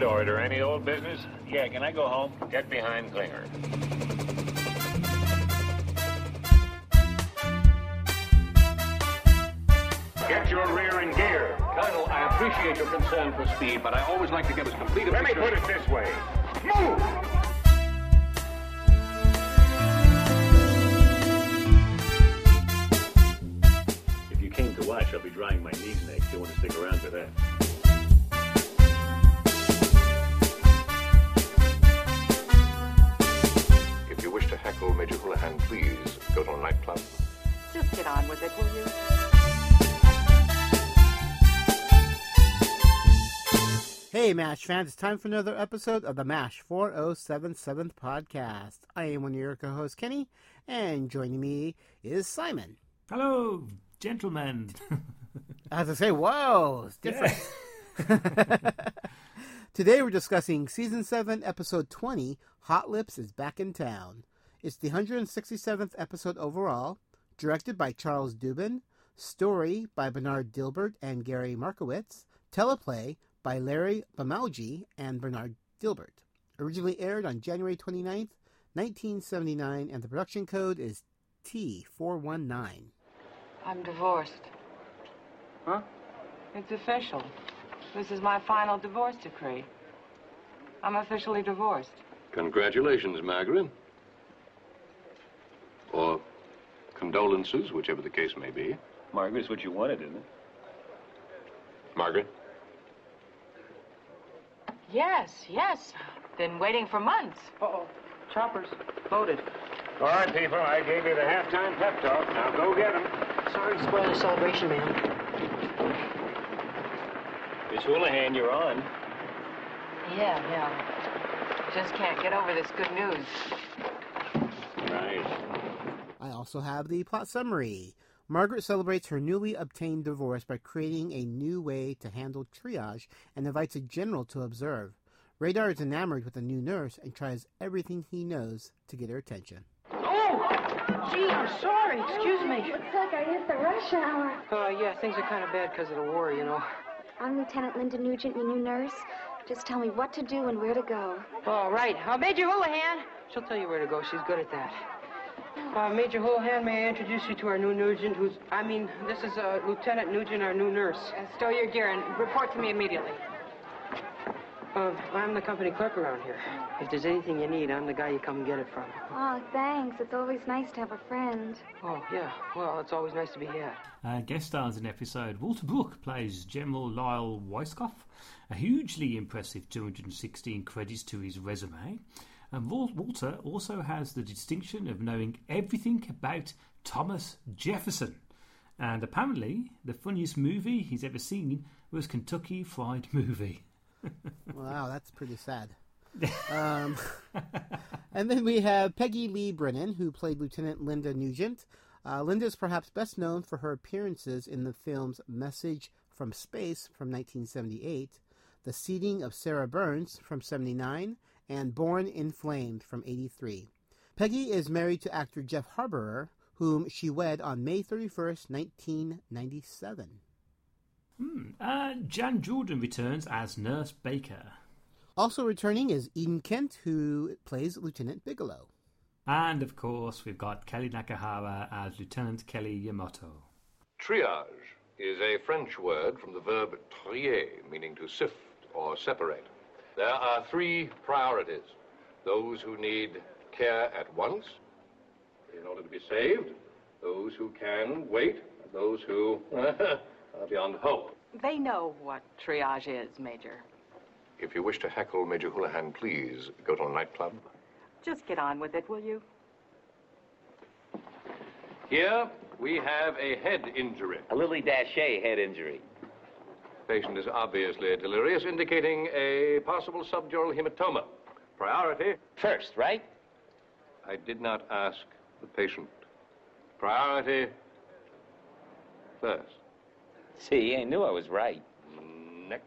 to order. Any old business? Yeah, can I go home? Get behind Klinger. Get your rear in gear. Colonel, I appreciate your concern for speed, but I always like to get as complete a Let me picture. put it this way. Move! If you came to watch, I'll be drying my knees next. You want to stick around for that? You wish to heckle Major Houlihan, please go to a nightclub. Just get on with it, will you? Hey, MASH fans, it's time for another episode of the MASH 4077th podcast. I am one of your co hosts, Kenny, and joining me is Simon. Hello, gentlemen. As I say, whoa, it's different. Today we're discussing Season 7, Episode 20 Hot Lips is Back in Town. It's the 167th episode overall, directed by Charles Dubin, story by Bernard Dilbert and Gary Markowitz, teleplay by Larry Balmagia and Bernard Dilbert. Originally aired on January 29th, 1979, and the production code is T419. I'm divorced. Huh? It's official. This is my final divorce decree. I'm officially divorced. Congratulations, Margaret. Or condolences, whichever the case may be. Margaret, Margaret's what you wanted, isn't it? Margaret? Yes, yes. Been waiting for months. Uh-oh. Choppers. Loaded. All right, people, I gave you the halftime pep talk. Now go get them. Sorry to spoil the celebration, ma'am. Miss Houlihan, you're on. Yeah, yeah. Just can't get over this good news. Right. I also have the plot summary. Margaret celebrates her newly obtained divorce by creating a new way to handle triage and invites a general to observe. Radar is enamored with the new nurse and tries everything he knows to get her attention. Oh! Gee, I'm sorry. Excuse me. Looks like I hit the rush hour. Uh, yeah, things are kind of bad because of the war, you know. I'm Lieutenant Linda Nugent, your new nurse. Just tell me what to do and where to go. All right. Uh, Major Houlihan. She'll tell you where to go. She's good at that. Uh, Major Houlihan, may I introduce you to our new Nugent, who's, I mean, this is uh, Lieutenant Nugent, our new nurse. Uh, stow your gear and report to me immediately. Uh, I'm the company clerk around here. If there's anything you need, I'm the guy you come and get it from. Oh, thanks. It's always nice to have a friend. Oh, yeah. Well, it's always nice to be here. Uh, guest stars in the episode Walter Brooke plays General Lyle Weisskopf, a hugely impressive 216 credits to his resume. And Walter also has the distinction of knowing everything about Thomas Jefferson. And apparently, the funniest movie he's ever seen was Kentucky Fried Movie. Wow, that's pretty sad. um, and then we have Peggy Lee Brennan, who played Lieutenant Linda Nugent. Uh, Linda is perhaps best known for her appearances in the films Message from Space from 1978, The Seeding of Sarah Burns from 79, and Born in Flames from 83. Peggy is married to actor Jeff Harborer, whom she wed on May 31st, 1997. Hmm. Uh, Jan Jordan returns as Nurse Baker. Also returning is Eden Kent, who plays Lieutenant Bigelow. And of course, we've got Kelly Nakahara as Lieutenant Kelly Yamato. Triage is a French word from the verb trier, meaning to sift or separate. There are three priorities those who need care at once, in order to be saved, those who can wait, and those who are beyond hope. They know what triage is, Major. If you wish to heckle Major Houlihan, please go to a nightclub. Just get on with it, will you? Here we have a head injury. A Lily Daché head injury. Patient is obviously delirious, indicating a possible subdural hematoma. Priority. First, right? I did not ask the patient. Priority first. See, I knew I was right. Next.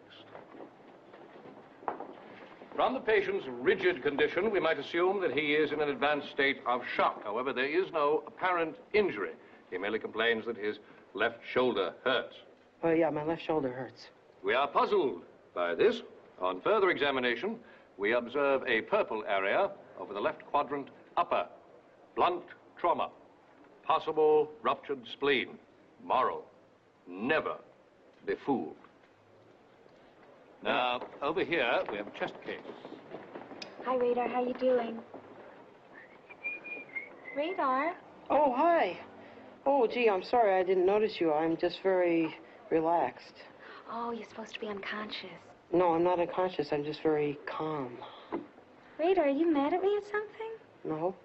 From the patient's rigid condition, we might assume that he is in an advanced state of shock. However, there is no apparent injury. He merely complains that his left shoulder hurts. Oh, yeah, my left shoulder hurts. We are puzzled by this. On further examination, we observe a purple area over the left quadrant upper. Blunt trauma. Possible ruptured spleen. Moral. Never be fooled. Now, over here, we have a chest case. Hi, Radar. How you doing? Radar? Oh, hi. Oh, gee, I'm sorry I didn't notice you. I'm just very relaxed. Oh, you're supposed to be unconscious. No, I'm not unconscious. I'm just very calm. Rita, are you mad at me or something? No.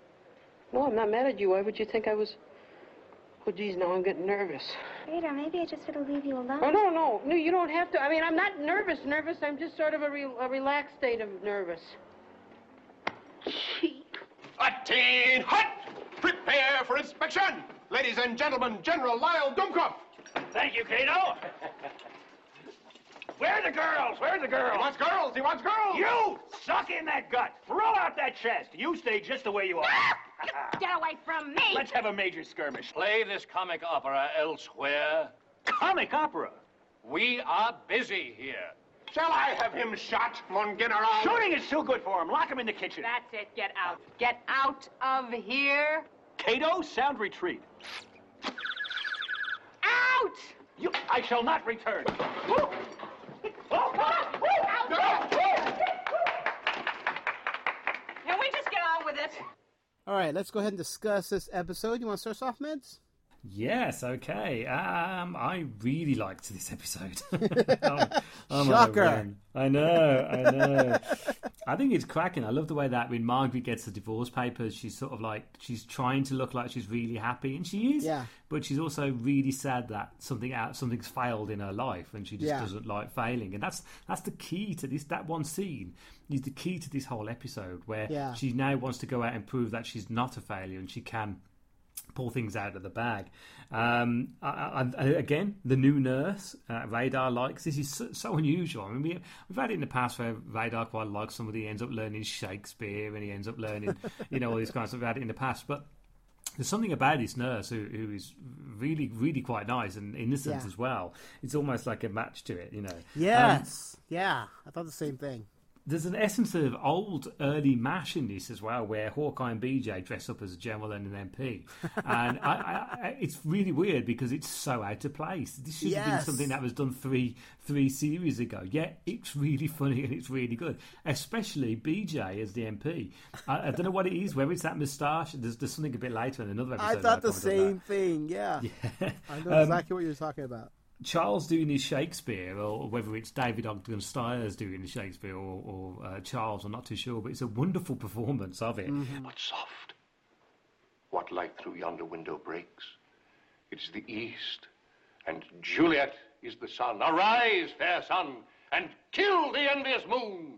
No, I'm not mad at you. Why would you think I was... Oh, geez, now I'm getting nervous. Rita, maybe I just ought to leave you alone. Oh, no, no. No, you don't have to. I mean, I'm not nervous, nervous. I'm just sort of a, re- a relaxed state of nervous. Gee. Attain hut! Prepare for inspection! Ladies and gentlemen, General Lyle Dumkopf! Thank you, Cato. Where are the girls? Where are the girls? He wants girls! He wants girls! You! Suck in that gut. Throw out that chest. You stay just the way you are. Get away from me! Let's have a major skirmish. Play this comic opera elsewhere. Comic opera. We are busy here. Shall I have him shot, mon general? Shooting is too good for him. Lock him in the kitchen. That's it. Get out. Get out of here. Cato, sound retreat. Out! You, I shall not return. Can we just get on with it? All right, let's go ahead and discuss this episode. You want to start us off, Meds? Yes, okay. Um, I really liked this episode. oh my Shocker. I know, I know. I think it's cracking. I love the way that when Margaret gets the divorce papers, she's sort of like she's trying to look like she's really happy, and she is. Yeah. But she's also really sad that something out, something's failed in her life, and she just Yeah. doesn't like failing. And that's that's the key to this. That one scene is the key to this whole episode, where Yeah. she now wants to go out and prove that she's not a failure and she can pull things out of the bag. Um, I, I, again, the new nurse, uh, Radar likes this is so, so unusual. I mean, we, we've had it in the past where Radar quite likes somebody, he ends up learning Shakespeare and he ends up learning, you know, all these kinds of stuff. Had it in the past, but there's something about this nurse who, who is really, really quite nice and innocent Yeah. as well. It's almost like a match to it, you know. Um, Yes. yeah, I thought the same thing. There's an essence of old early mash in this as well, where Hawkeye and BJ dress up as a general and an MP, and I, I, it's really weird because it's so out of place. This should have been something that was done three three series ago. Yet it's really funny and it's really good, especially BJ as the MP. I, I don't know what it is, whether it's that moustache. There's, there's something a bit later in another episode. I thought the that probably does same thing. Yeah. that. I know Um, exactly what you're talking about. Charles doing his Shakespeare, or whether it's David Ogden Stiers doing the Shakespeare, or, or uh, Charles, I'm not too sure, but it's a wonderful performance of it. But soft. What light through yonder window breaks? It is the east, and Juliet is the sun. Arise, fair sun, and kill the envious moon.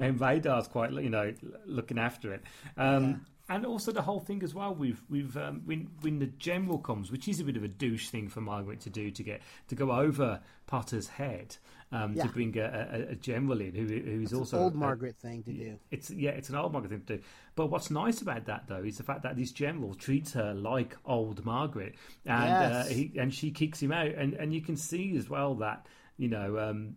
And Radar's quite, you know, looking after it. Um, And also the whole thing as well. We've we've um, when when the general comes, which is a bit of a douche thing for Margaret to do to get to go over Potter's head um, Yeah. to bring a, a, a general in who who is also an old a- Margaret thing to do. It's yeah, it's an old Margaret thing to do. But what's nice about that though is the fact that this general treats her like old Margaret, and Yes. uh, he, and she kicks him out, and and you can see as well that you know. Um,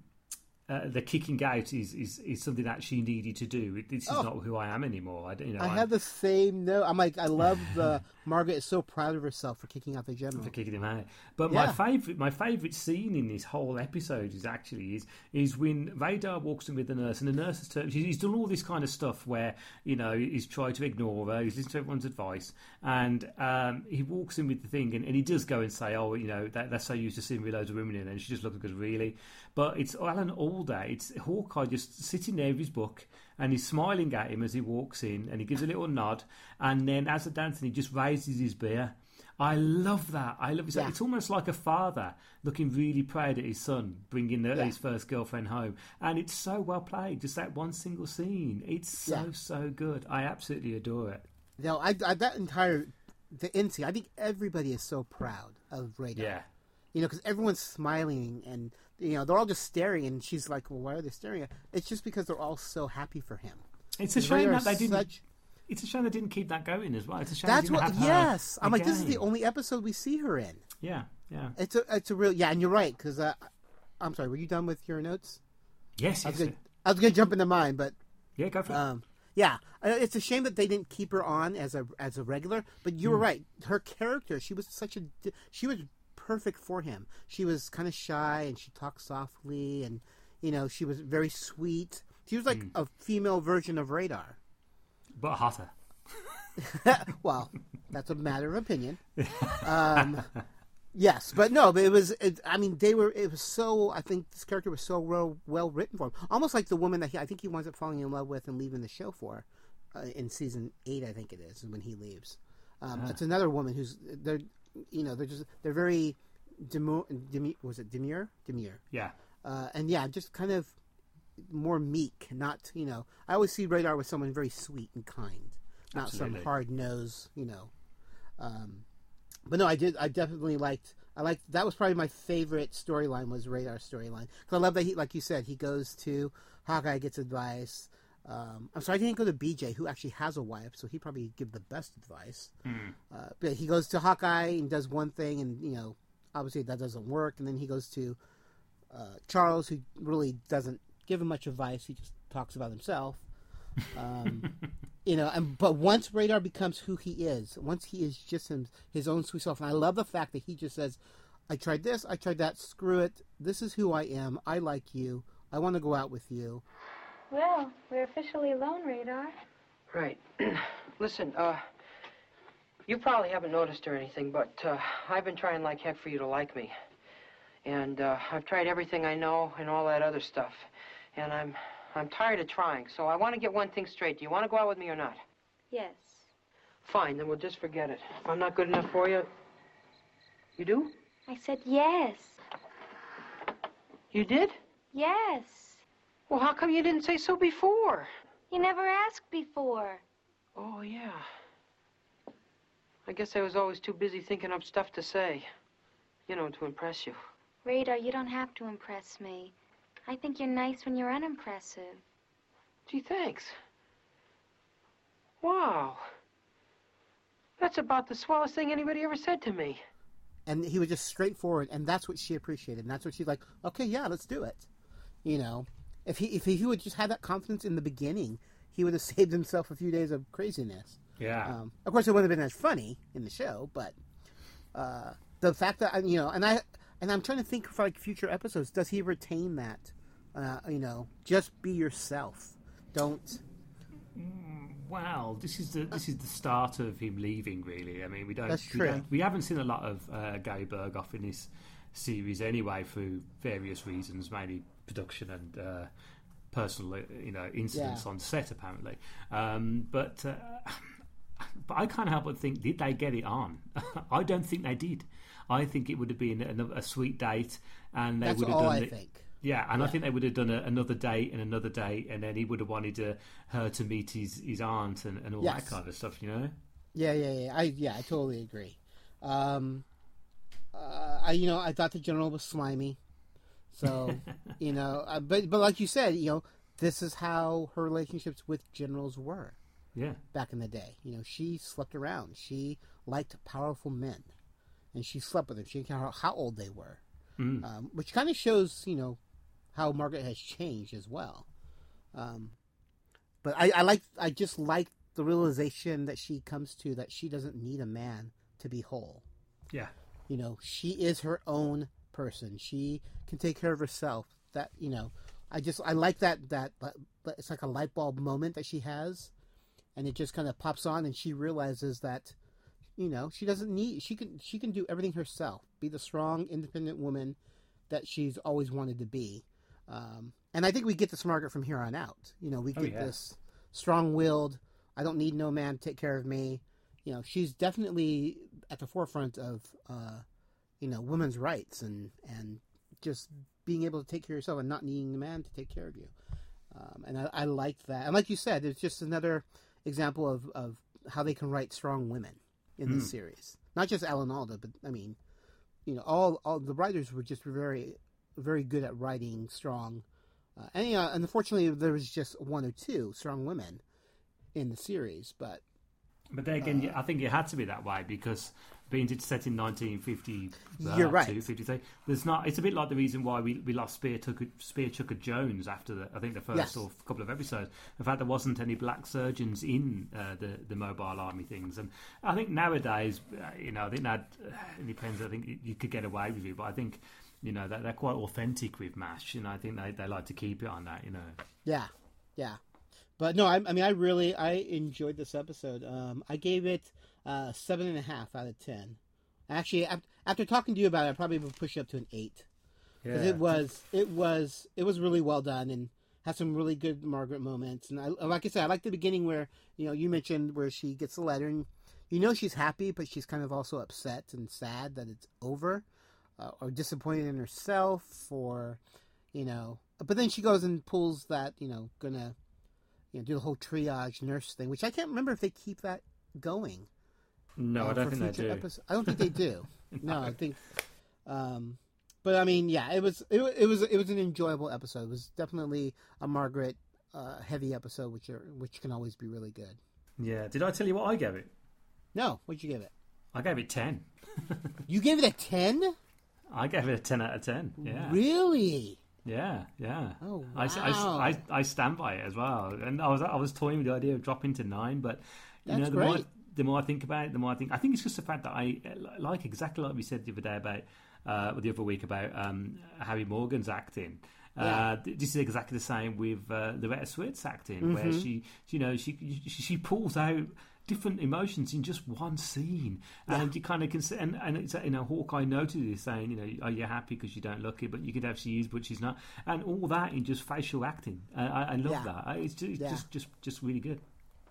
uh, the kicking out is, is, is something that she needed to do. This is Oh. not who I am anymore. I, you know, I I'm- have the same note. I'm like, I love the Margaret is so proud of herself for kicking out the general. for kicking him out. But Yeah. my favorite, my favorite scene in this whole episode is actually is is when Radar walks in with the nurse, and the nurse has turned. He's done all this kind of stuff where you know he's tried to ignore her, he's listened to everyone's advice, and um, he walks in with the thing, and, and he does go and say, "Oh, you know, that, that's so used to seeing with loads of women in," and she just looks goes, "Really?" But it's Alan Alda. It's Hawkeye just sitting there with his book. And he's smiling at him as he walks in, and he gives a little nod. And then, as they're dancing, he just raises his beer, I love that. I love it. Yeah. It's almost like a father looking really proud at his son bringing the, Yeah. his first girlfriend home, and it's so well played. Just that one single scene. It's so Yeah. so good. I absolutely adore it. No, I, I that entire the scene. I think everybody is so proud of Radar. Yeah. You know, because everyone's smiling and you know they're all just staring, and she's like, "Well, why are they staring?" at It's just because they're all so happy for him. It's a shame that they didn't. such- It's a shame they didn't keep that going as well. It's a shame. That's they didn't what. Yes, I'm like, this is the only episode we see her in. Yeah, yeah. It's a it's a real yeah, and you're right because uh, I'm sorry. Were you done with your notes? Yes, I was yes, gonna, I was gonna jump into mine, but yeah, go for it. um, yeah, uh, it's a shame that they didn't keep her on as a as a regular. But you were Hmm. right. Her character, she was such a she was perfect for him. She was kind of shy and she talked softly, and you know she was very sweet. She was like Hmm. a female version of Radar. but hotter. well, that's a matter of opinion. Um, yes, but no, but it was. It, I mean, they were. It was so. I think this character was so well, well written for him, almost like the woman that he. I think he winds up falling in love with and leaving the show for, uh, in season eight. I think it is when he leaves. Um, Ah. It's another woman who's they're, you know, they're just they're very demure. Demi, was it demure? Demure. Yeah. Uh, and yeah, just kind of more meek. Not you know. I always see Radar with someone very sweet and kind, not Absolutely. some hard nose. You know. Um, but no, I did. I definitely liked. I liked that was probably my favorite storyline was Radar storyline because I love that he, like you said, he goes to Hawkeye, gets advice. Um, I'm sorry, I didn't go to BJ, who actually has a wife, so he probably give the best advice. Mm. Uh, but he goes to Hawkeye and does one thing, and you know, obviously that doesn't work. And then he goes to uh, Charles, who really doesn't give him much advice. He just talks about himself. Um, you know, and but once Radar becomes who he is, once he is just him, his own sweet self, and I love the fact that he just says, "I tried this, I tried that. Screw it. This is who I am. I like you. I want to go out with you." Well, we're officially alone, Radar. Right. Listen, uh, you probably haven't noticed or anything, but uh, I've been trying like heck for you to like me. And uh, I've tried everything I know and all that other stuff. And I'm I'm tired of trying, so I want to get one thing straight. Do you want to go out with me or not? Yes. Fine, then we'll just forget it. If I'm not good enough for you, you do? I said yes. You did? Yes. Well, how come you didn't say so before? You never asked before. Oh, yeah. I guess I was always too busy thinking up stuff to say. You know, to impress you. Radar, you don't have to impress me. I think you're nice when you're unimpressive. Gee, thanks. Wow. That's about the swellest thing anybody ever said to me. And he was just straightforward, and that's what she appreciated. And that's what she's like, "Okay, yeah, let's do it." You know, if he if he would just had that confidence in the beginning, he would have saved himself a few days of craziness. Yeah. Um, of course, it wouldn't have been as funny in the show, but uh, the fact that you know, and I and I'm trying to think for like future episodes. Does he retain that? Uh, you know, just be yourself. Don't. Wow, this is the this is the start of him leaving. Really, I mean, we don't That's we, true. don't, we haven't seen a lot of uh, Gary Burghoff in this series anyway, for various reasons, mainly production and uh, personal, uh, you know, incidents Yeah. on set apparently. Um, but uh, but I can't help but think, did they get it on? I don't think they did. I think it would have been a, a sweet date, and they That's would have all done I it- think. Yeah, and I think they would have done a, another date and another date, and then he would have wanted to, her to meet his, his aunt and, and all Yes. that kind of stuff, you know? Yeah, yeah, yeah. I yeah, I totally agree. Um, uh, I you know I thought the general was slimy, so you know, uh, but but like you said, you know, this is how her relationships with generals were Yeah. back in the day. You know, she slept around. She liked powerful men, and she slept with them. She didn't care how, how old they were, Mm. um, which kind of shows you know how Margaret has changed as well. Um, but I, I like I just like the realization that she comes to that she doesn't need a man to be whole. Yeah. You know, she is her own person. She can take care of herself. That you know, I just I like that that but, but it's like a light bulb moment that she has, and it just kind of pops on, and she realizes that, you know, she doesn't need she can she can do everything herself. Be the strong, independent woman that she's always wanted to be. Um, and I think we get this Margaret from here on out. You know, we Oh, get yeah. this strong-willed. I don't need no man to take care of me. You know, she's definitely at the forefront of, uh, you know, women's rights and and just being able to take care of yourself and not needing a man to take care of you. Um, and I, I like that. And like you said, it's just another example of, of how they can write strong women in this Mm. series. Not just Alan Alda, but I mean, you know, all all the writers were just very very good at writing strong. Uh, and you know, and unfortunately, there was just one or two strong women in the series. But But then again, I think it had to be that way because being it's set in 1950, You're right. 53, there's not. It's a bit like the reason why we, we lost Spear Tucker, Spear Chucker Jones after the I think the first Yes. or couple of episodes. In fact, there wasn't any black surgeons in uh, the the mobile army things, and I think nowadays, uh, you know, I think that uh, it depends. I think you- you could get away with it, but I think. You know, they're, they're quite authentic with MASH, and I think they, they like to keep it on that, you know. Yeah, yeah. But no, I, I mean, I really I enjoyed this episode. Um, I gave it uh, seven and a half out of ten. Actually, af- after talking to you about it, I probably would push it up to an eight. Yeah. it was it was it was really well done and had some really good Margaret moments. And I, like I said, I like the beginning where you know you mentioned where she gets the letter and you know she's happy, but she's kind of also upset and sad that it's over, uh, or disappointed in herself, or you know. But then she goes and pulls that you know gonna you know do the whole triage nurse thing, which I can't remember if they keep that going. No, uh, I don't think they do. episodes. I don't think they do. no. I think. Um, but I mean, yeah, it was it, it was it was an enjoyable episode. It was definitely a Margaret uh, heavy episode, which are which can always be really good. Yeah. Did I tell you what I gave it? No, what'd you give it? I gave it 10. You gave it a ten? I gave it a 10 out of 10. Yeah. Really? Yeah, yeah. Oh, I, I- wow. I, I, stand by it as well. And I was I was toying with the idea of dropping to nine, but you That's know, the more, great. The more I think about it, the more I think. I think it's just the fact that I like exactly like we said the other day about, uh, the other week about um, Harry Morgan's acting. Yeah. Uh, this is exactly the same with uh, Loretta Swit's acting, where Mhm. she, you know, she, she she pulls out different emotions in just one scene, and you kind of can see, and, and it's you know Hawkeye noted this saying, you know, are you happy because you don't look it, but you could have she is, but she's not, and all that in just facial acting. I, I, I love Yeah. that. It's, just, it's Yeah. just just just really good.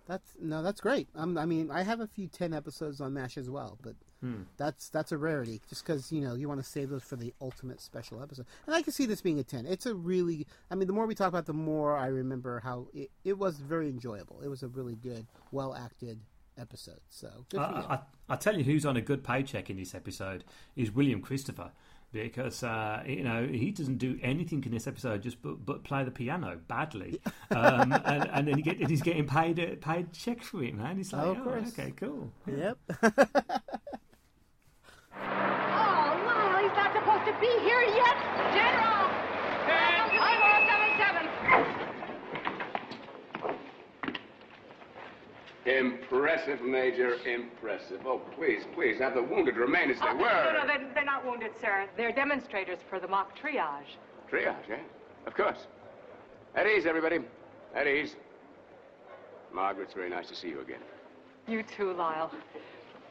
That's no, that's great. Um, I mean, I have a few ten episodes on Mash as well, but Hmm. that's that's a rarity. Just because you know you want to save those for the ultimate special episode, and I can see this being a ten. It's a really, I mean, the more we talk about, it, the more I remember how it, it was very enjoyable. It was a really good, well acted episode. So good for you. I, I, I tell you who's on a good paycheck in this episode is William Christopher. Because uh, you know he doesn't do anything in this episode, just but, but play the piano badly, um, and, and then he get, and he's getting paid a paid check for it, man. He's like, Oh, oh, okay, cool. Yep. Oh, Lyle, he's not supposed to be here yet. General! General, 5477. Impressive, Major, impressive. Oh, please, please, have the wounded remain as they Oh, were. No, no, they're, they're not wounded, sir. They're demonstrators for the mock triage. Triage, eh? Of course. At ease, everybody. At ease. Margaret, it's very nice to see you again. You too, Lyle.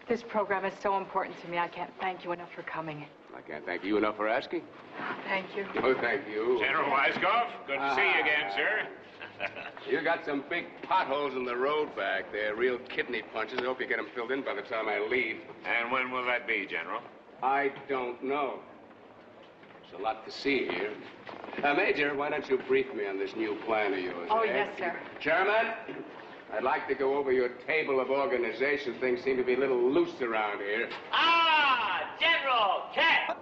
This program is so important to me. I can't thank you enough for coming. I can't thank you enough for asking. Thank you. Oh, thank you. General Weiskopf, good to see you again, sir. You got some big potholes in the road back there, real kidney punches. I hope you get them filled in by the time I leave. And when will that be, General? I don't know. There's a lot to see here. Uh, Major, why don't you brief me on this new plan of yours? Oh, eh? yes, sir. Sherman, I'd like to go over your table of organization. Things seem to be a little loose around here. Ah, General Cat.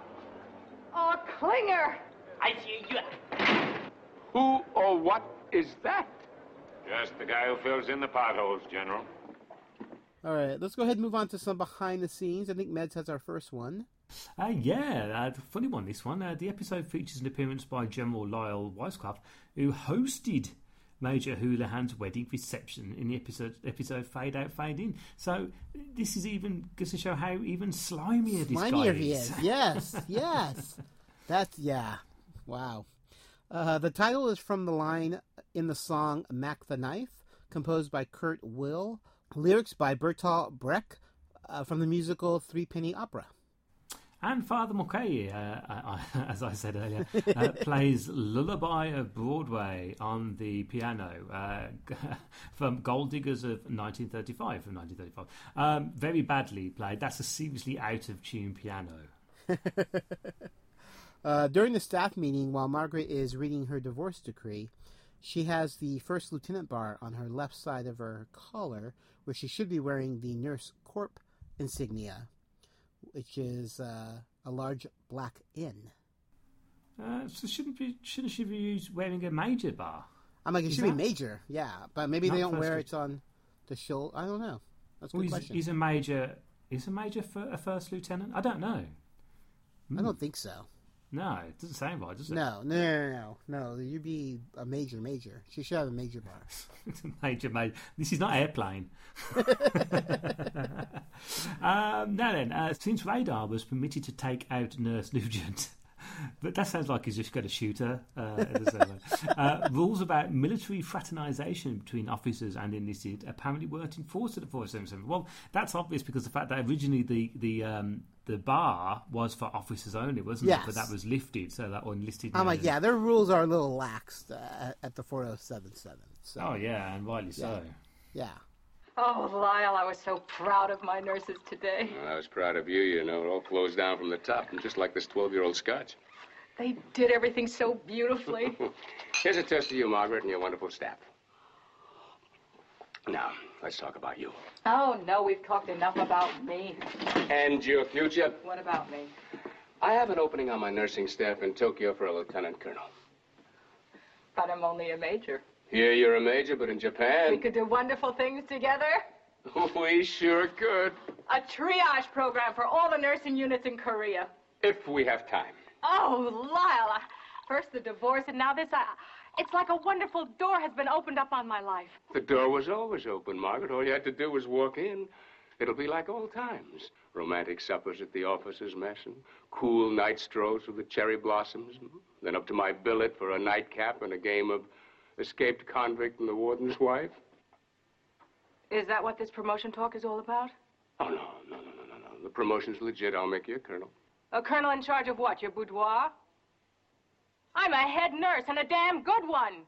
Oh, Klinger! I see you. Who or what is that? Just the guy who fills in the potholes, General. All right, let's go ahead and move on to some behind the scenes. I think Meds has our first one. Uh, yeah, uh, funny one. This one. Uh, the episode features an appearance by General Lyle Weisskopf, who hosted Major Houlihan's wedding reception in the episode episode Fade Out, Fade In. So this is even goes to show how even slimier this guy Slimier he is. is. Yes, yes. That's yeah. Wow. Uh, the title is from the line in the song "Mack the Knife," composed by Kurt Weill. Lyrics by Bertolt Brecht uh, from the musical Three Penny Opera. And Father Mulcahy, uh, uh, as I said earlier, uh, plays Lullaby of Broadway on the piano uh, from Gold Diggers of 1935. From 1935, um, very badly played. That's a seriously out of tune piano. Uh, during the staff meeting, while Margaret is reading her divorce decree, she has the first lieutenant bar on her left side of her collar, where she should be wearing the nurse corp insignia, which is uh, a large black N. Uh, so shouldn't be shouldn't she be wearing a major bar? I'm like, it Is should be major, yeah, but maybe they don't wear it on the shoulder. I don't know. That's a Well, good he's, question. he's a major. Is a major for a first lieutenant? I don't know. I don't think so. No, it doesn't sound right, does it? No, no, no, no, no. You'd be a major, major. She should have a major bar. major, major. This is not airplane. um, now then, uh, since radar was permitted to take out Nurse Nugent, but that sounds like he's just got to shoot her. Uh, at the same time. uh, rules about military fraternisation between officers and enlisted apparently weren't enforced at the 477. Well, that's obvious because the fact that originally the the um, the bar was for officers only, wasn't Yes. it? But that was lifted, so that enlisted. I'm like, yeah, their rules are a little lax uh, at the 4077. So, Oh yeah, and rightly so. yeah. Oh, Lyle, I was so proud of my nurses today. Well, I was proud of you, you know. It all flows down from the top, and just like this 12-year-old scotch. They did everything so beautifully. Here's a toast to you, Margaret, and your wonderful staff. Now, let's talk about you. Oh, no, we've talked enough about me. And your future. What about me? I have an opening on my nursing staff in Tokyo for a lieutenant colonel. But I'm only a major. Here you're a major, but in Japan... We could do wonderful things together. we sure could. A triage program for all the nursing units in Korea. If we have time. Oh, Lyle, first the divorce and now this. I, it's like a wonderful door has been opened up on my life. The door was always open, Margaret. All you had to do was walk in. It'll be like old times. Romantic suppers at the officers' mess and cool night strolls with the cherry blossoms. Then up to my billet for a nightcap and a game of escaped convict and the warden's wife. Is that what this promotion talk is all about? Oh, no, no, no, no, no, no. The promotion's legit. I'll make you a colonel. A colonel in charge of what? Your boudoir? I'm a head nurse and a damn good one.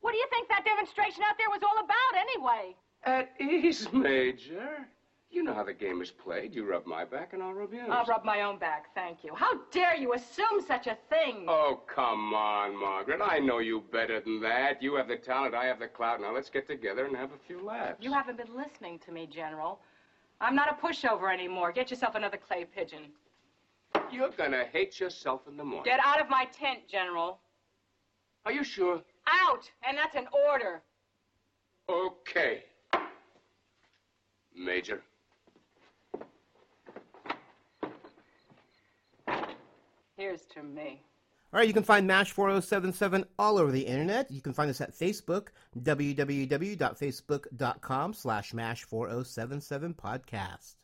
What do you think that demonstration out there was all about, anyway? At ease, Major. You know how the game is played. You rub my back and I'll rub yours. I'll rub my own back, thank you. How dare you assume such a thing? Oh, come on, Margaret. I know you better than that. You have the talent, I have the clout. Now let's get together and have a few laughs. You haven't been listening to me, General. I'm not a pushover anymore. Get yourself another clay pigeon. You're gonna hate yourself in the morning. Get out of my tent, General. Are you sure? Out! And that's an order. Okay. Major. Here's to me. All right, you can find MASH 4077 all over the internet. You can find us at Facebook, www.facebook.com slash MASH 4077 podcast.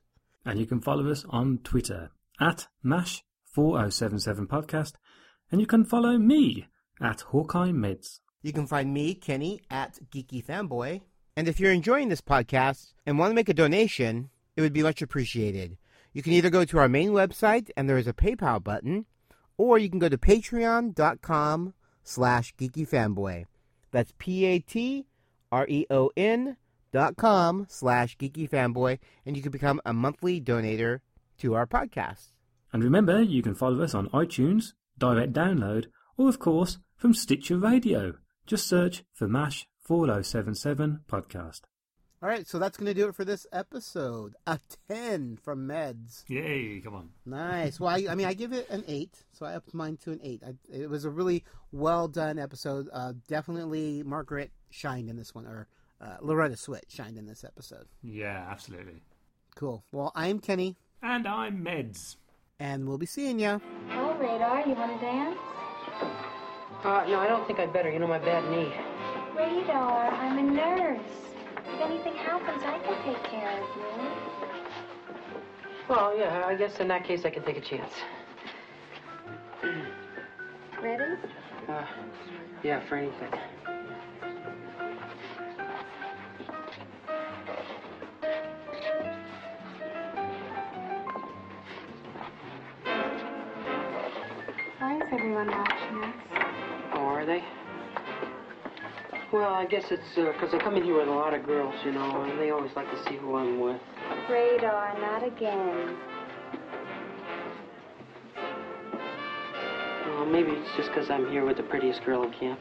And you can follow us on Twitter at MASH4077podcast. And you can follow me at Hawkeye Meds. You can find me, Kenny, at Geeky Fanboy. And if you're enjoying this podcast and want to make a donation, it would be much appreciated. You can either go to our main website and there is a PayPal button, or you can go to patreon.com slash geekyfanboy. That's P-A-T-R-E-O-N dot com slash geekyfanboy, and you can become a monthly donator to our podcast. And remember, you can follow us on iTunes, direct download, or of course from Stitcher Radio. Just search for MASH 4077 podcast. All right, so that's going to do it for this episode. A 10 from Meds. Yay, come on. Nice. Well, I, I mean, I give it an 8, so I upped mine to an 8. I, it was a really well done episode. Uh, definitely Margaret shined in this one, or uh, Loretta Swit shined in this episode. Yeah, absolutely. Cool. Well, I'm Kenny. And I'm Meds. And we'll be seeing ya. Oh, Radar, you want to dance? Uh, no, I don't think I'd better. You know my bad knee. Radar, I'm a nurse. If anything happens, I can take care of you. Well, yeah, I guess in that case I can take a chance. Ready? Uh, yeah, for anything. Everyone watching us? Oh, are they? Well, I guess it's uh, because I come in here with a lot of girls, you know, and they always like to see who I'm with. Radar, not again. Well, maybe it's just because I'm here with the prettiest girl in camp.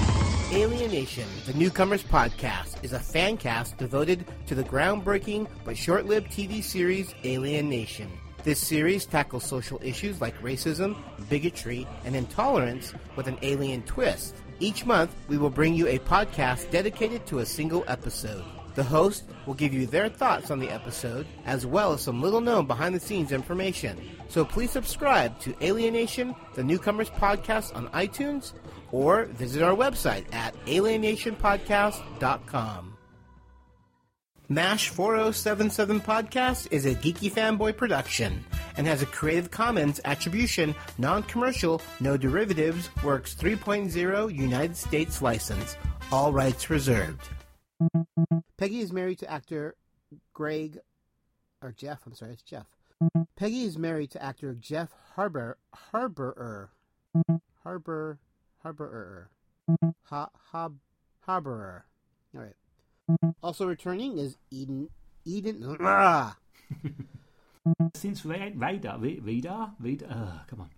Alienation, the Newcomers Podcast, is a fan cast devoted to the groundbreaking but short lived TV series Alien Nation. This series tackles social issues like racism, bigotry, and intolerance with an alien twist. Each month, we will bring you a podcast dedicated to a single episode. The host will give you their thoughts on the episode, as well as some little known behind the scenes information. So please subscribe to Alienation, the Newcomers Podcast on iTunes, or visit our website at alienationpodcast.com. MASH 4077 Podcast is a geeky fanboy production and has a Creative Commons Attribution, Non-Commercial, No Derivatives, Works 3.0 United States license. All rights reserved. Peggy is married to actor Greg, or Jeff, I'm sorry, it's Jeff. Peggy is married to actor Jeff Harbor, Harborer. Harbor, Harborer. Ha, Hab, Harborer. All right. Also returning is Eden. Eden. Ah! Since Radar, Radar, Radar, come on.